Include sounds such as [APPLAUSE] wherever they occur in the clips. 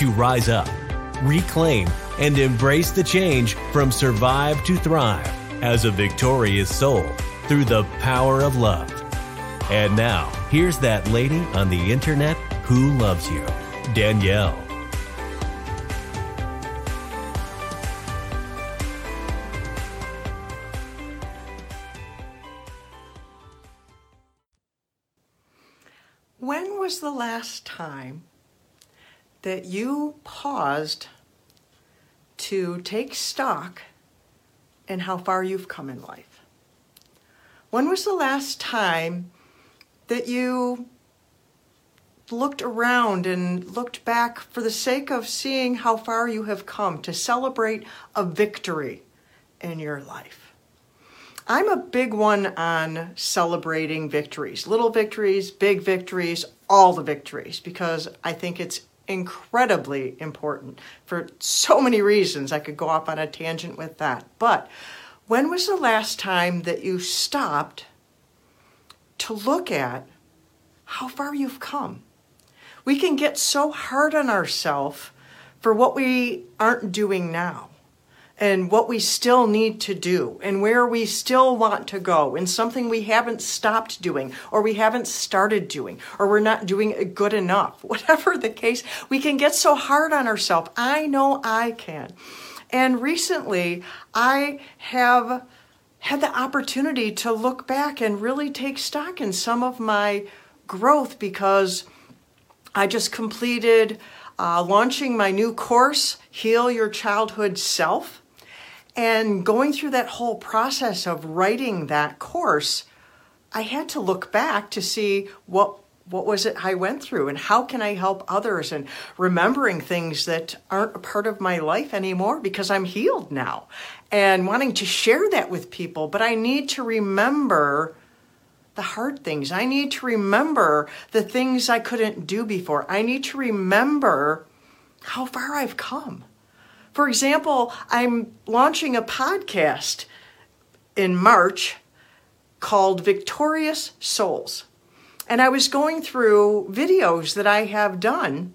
to rise up, reclaim, and embrace the change from survive to thrive as a victorious soul through the power of love. And now, here's that lady on the internet who loves you, Danielle. When was the last time that you paused to take stock in how far you've come in life? When was the last time that you looked around and looked back for the sake of seeing how far you have come to celebrate a victory in your life? I'm a big one on celebrating victories, little victories, big victories, all the victories, because I think it's incredibly important for so many reasons. I could go off on a tangent with that. But when was the last time that you stopped to look at how far you've come? We can get so hard on ourselves for what we aren't doing now and what we still need to do and where we still want to go and something we haven't stopped doing or we haven't started doing or we're not doing good enough. [LAUGHS] Whatever the case, we can get so hard on ourselves. I know I can. And recently, I have had the opportunity to look back and really take stock in some of my growth because I just completed uh, launching my new course, Heal Your Childhood Self. And going through that whole process of writing that course, I had to look back to see what what was it I went through and how can I help others and remembering things that aren't a part of my life anymore because I'm healed now and wanting to share that with people. But I need to remember the hard things. I need to remember the things I couldn't do before. I need to remember how far I've come. For example, I'm launching a podcast in March called Victorious Souls. And I was going through videos that I have done,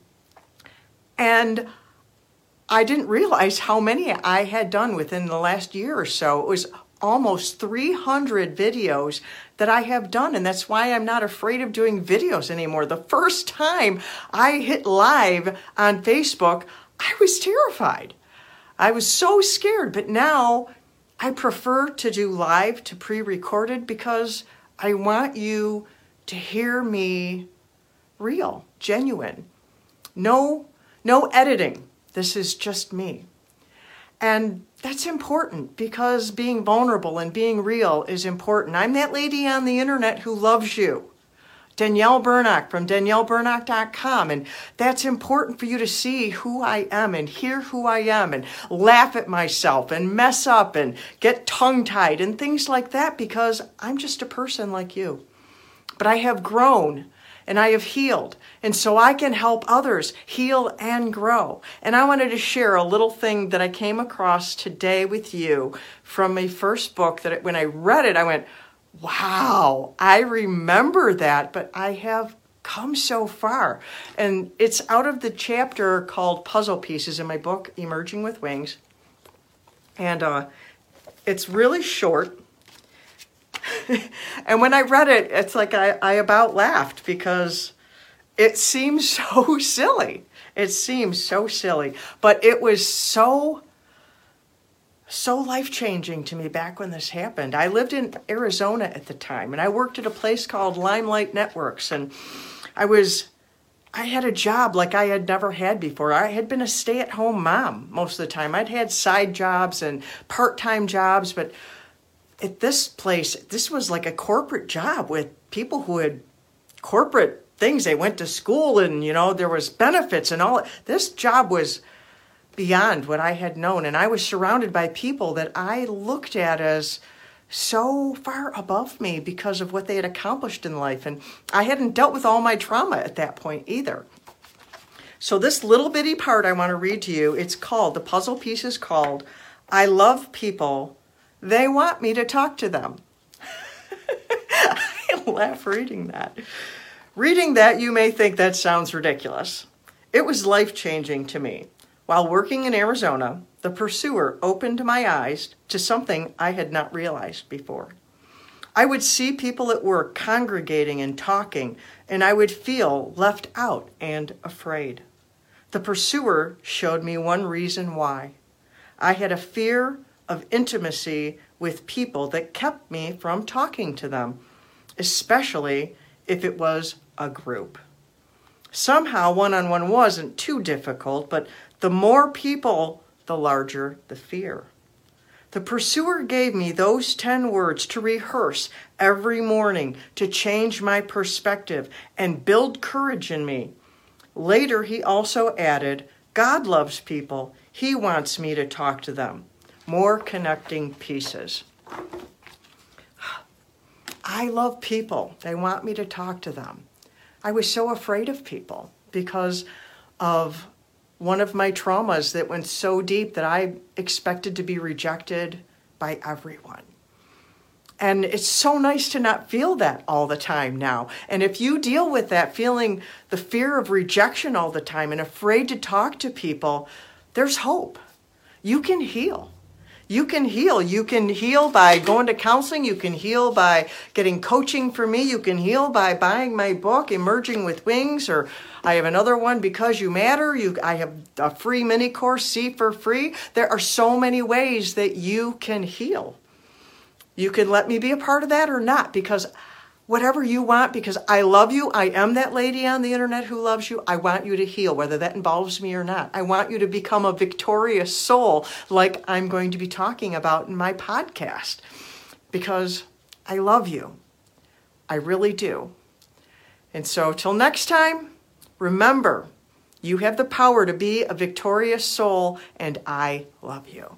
and I didn't realize how many I had done within the last year or so. It was almost 300 videos that I have done, and that's why I'm not afraid of doing videos anymore. The first time I hit live on Facebook, I was terrified. I was so scared, but now I prefer to do live to pre recorded because I want you to hear me real, genuine. No, no editing. This is just me. And that's important because being vulnerable and being real is important. I'm that lady on the internet who loves you. Danielle Burnock from danielleburnock.com. And that's important for you to see who I am and hear who I am and laugh at myself and mess up and get tongue tied and things like that because I'm just a person like you. But I have grown and I have healed. And so I can help others heal and grow. And I wanted to share a little thing that I came across today with you from my first book that when I read it, I went, wow, I remember that, but I have come so far. And it's out of the chapter called Puzzle Pieces in my book, Emerging with Wings. And uh, it's really short. [LAUGHS] and when I read it, it's like I, I about laughed because it seems [LAUGHS] so silly. It seems so silly. But it was so so life changing to me back when this happened. I lived in Arizona at the time and I worked at a place called Limelight Networks and I was I had a job like I had never had before. I had been a stay-at-home mom most of the time. I'd had side jobs and part-time jobs, but at this place, this was like a corporate job with people who had corporate things. They went to school and, you know, there was benefits and all. This job was beyond what I had known. And I was surrounded by people that I looked at as so far above me because of what they had accomplished in life. And I hadn't dealt with all my trauma at that point either. So, this little bitty part I want to read to you, it's called, the puzzle piece is called, I love people. They want me to talk to them. [LAUGHS] I laugh reading that. Reading that, you may think that sounds ridiculous. It was life changing to me. While working in Arizona, the pursuer opened my eyes to something I had not realized before. I would see people at work congregating and talking, and I would feel left out and afraid. The pursuer showed me one reason why. I had a fear of intimacy with people that kept me from talking to them, especially if it was a group. Somehow, one on one wasn't too difficult, but the more people, the larger the fear. The pursuer gave me those 10 words to rehearse every morning to change my perspective and build courage in me. Later, he also added, God loves people. He wants me to talk to them. More connecting pieces. [SIGHS] I love people. They want me to talk to them. I was so afraid of people because of one of my traumas that went so deep that I expected to be rejected by everyone. And it's so nice to not feel that all the time now. And if you deal with that, feeling the fear of rejection all the time and afraid to talk to people, there's hope. You can heal. You can heal. You can heal by going to counseling. You can heal by getting coaching for me. You can heal by buying my book, Emerging with Wings, or I have another one, Because You Matter. You, I have a free mini course, See for Free. There are so many ways that you can heal. You can let me be a part of that or not because whatever you want, because I love you. I am that lady on the internet who loves you. I want you to heal, whether that involves me or not. I want you to become a victorious soul, like I'm going to be talking about in my podcast, because I love you. I really do. And so, till next time, remember you have the power to be a victorious soul, and I love you.